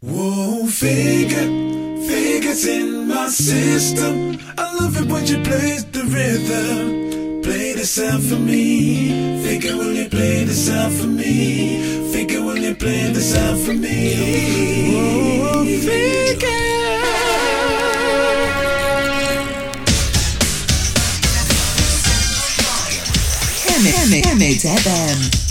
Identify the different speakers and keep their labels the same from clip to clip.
Speaker 1: Whoa, figure, figures in my system. I love it when you play the rhythm. Play this out for me. Figure, will you play this out for me? Figure, will you play this out for me? Whoa, figure.
Speaker 2: Mix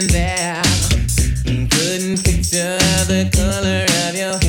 Speaker 2: FM.
Speaker 3: together. Dream, dream, a scene for real.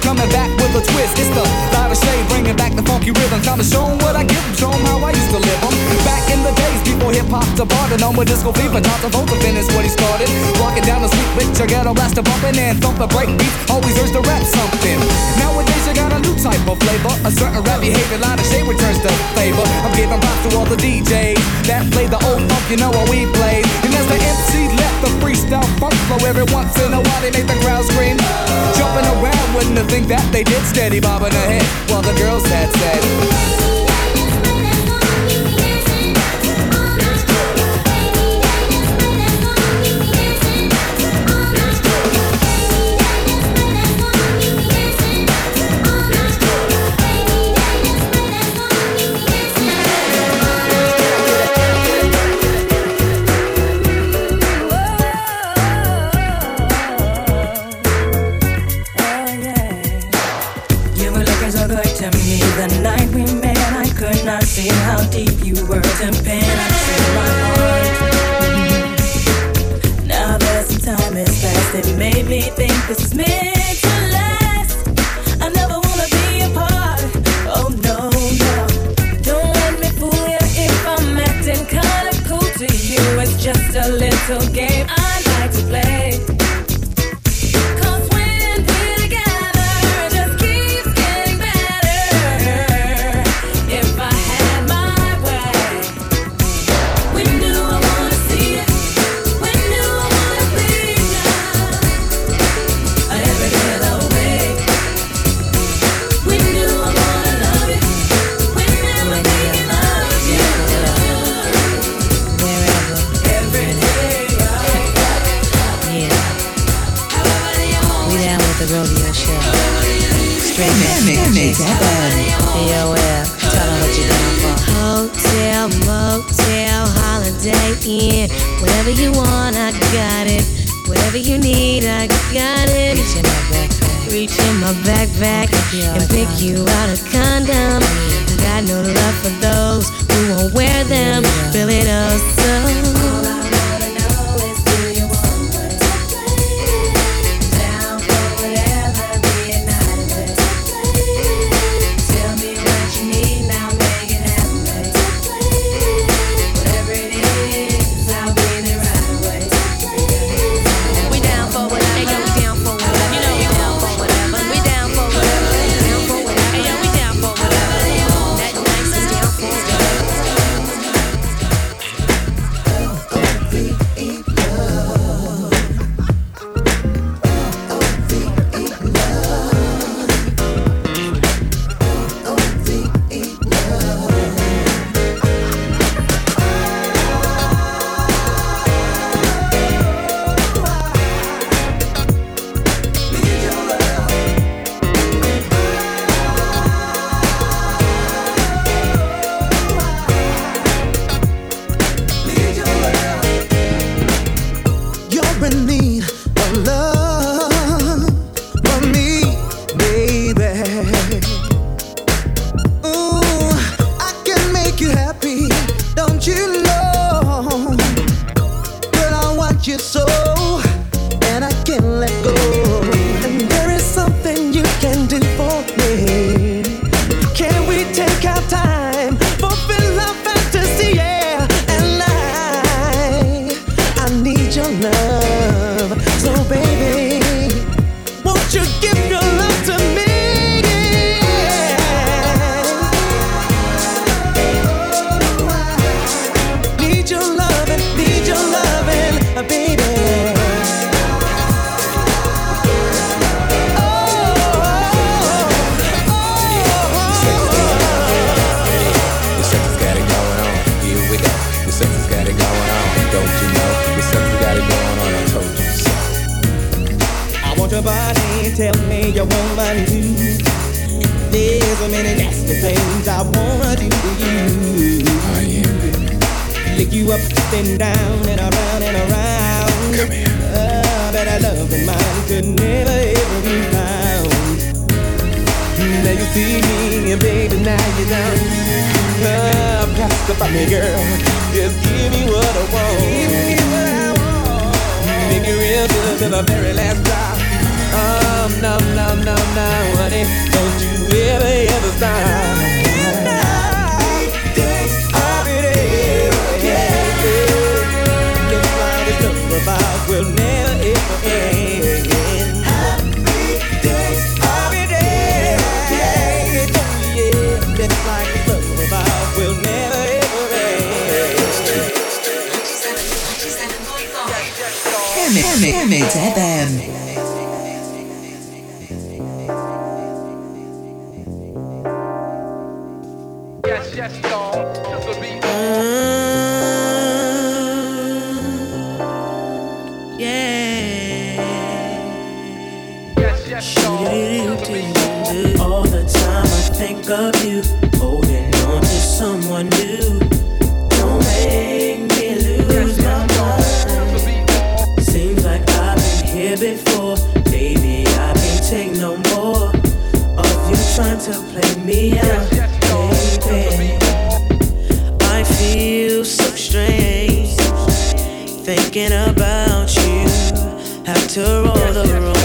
Speaker 4: Coming back with a twist. It's the light of shade, bringing back the funky rhythm. To show 'em what I give 'em, show 'em how I used to live 'em. Back in the days people hip hop departed, on with disco fever, taught to vote to what he started. Walking down the street with your ghetto blaster bumping and thumping break beats, always urge to rap something. Nowadays you got a new type of flavor, a certain rap behavior, line of shade returns the favor. I'm giving props to all the DJs that play the old funk, you know what we play. And as the MC left the every once in a while, they make the crowd scream. Jumping around, wouldn't have think that they did steady bobbing their head while the girls had said.
Speaker 2: 7. BOF, what you down
Speaker 4: for. Hotel, motel, holiday inn. Whatever you want, I got it. Whatever you need, I got it. Reach my backpack, reach my backpack and pick
Speaker 2: you out a
Speaker 5: condom. Got no love for those who won't wear them. Really, know
Speaker 3: so. See me, and baby, now you know. Come pass up on me, girl. Just give me what I want. Make it real good to
Speaker 5: the
Speaker 3: very last drop. Um, no, no, no, no, honey, don't you ever, ever stop. Planet FM. Uh, all the time I think of you, holding on to someone new. to play me out, baby. I feel so strange thinking about you. after
Speaker 4: all the
Speaker 3: room.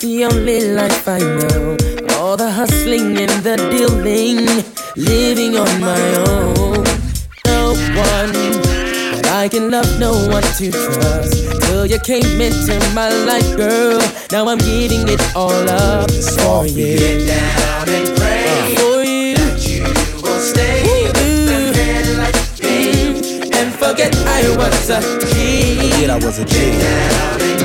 Speaker 3: It's the only life I know. All the hustling and the dealing, living on my own. No one, but I can love no one to trust. Till you came into my life, girl. Now I'm giving it all up for you.
Speaker 4: Get down and pray uh,
Speaker 3: for you
Speaker 4: that you will stay.
Speaker 3: And forget I was a.
Speaker 4: Forget I was a.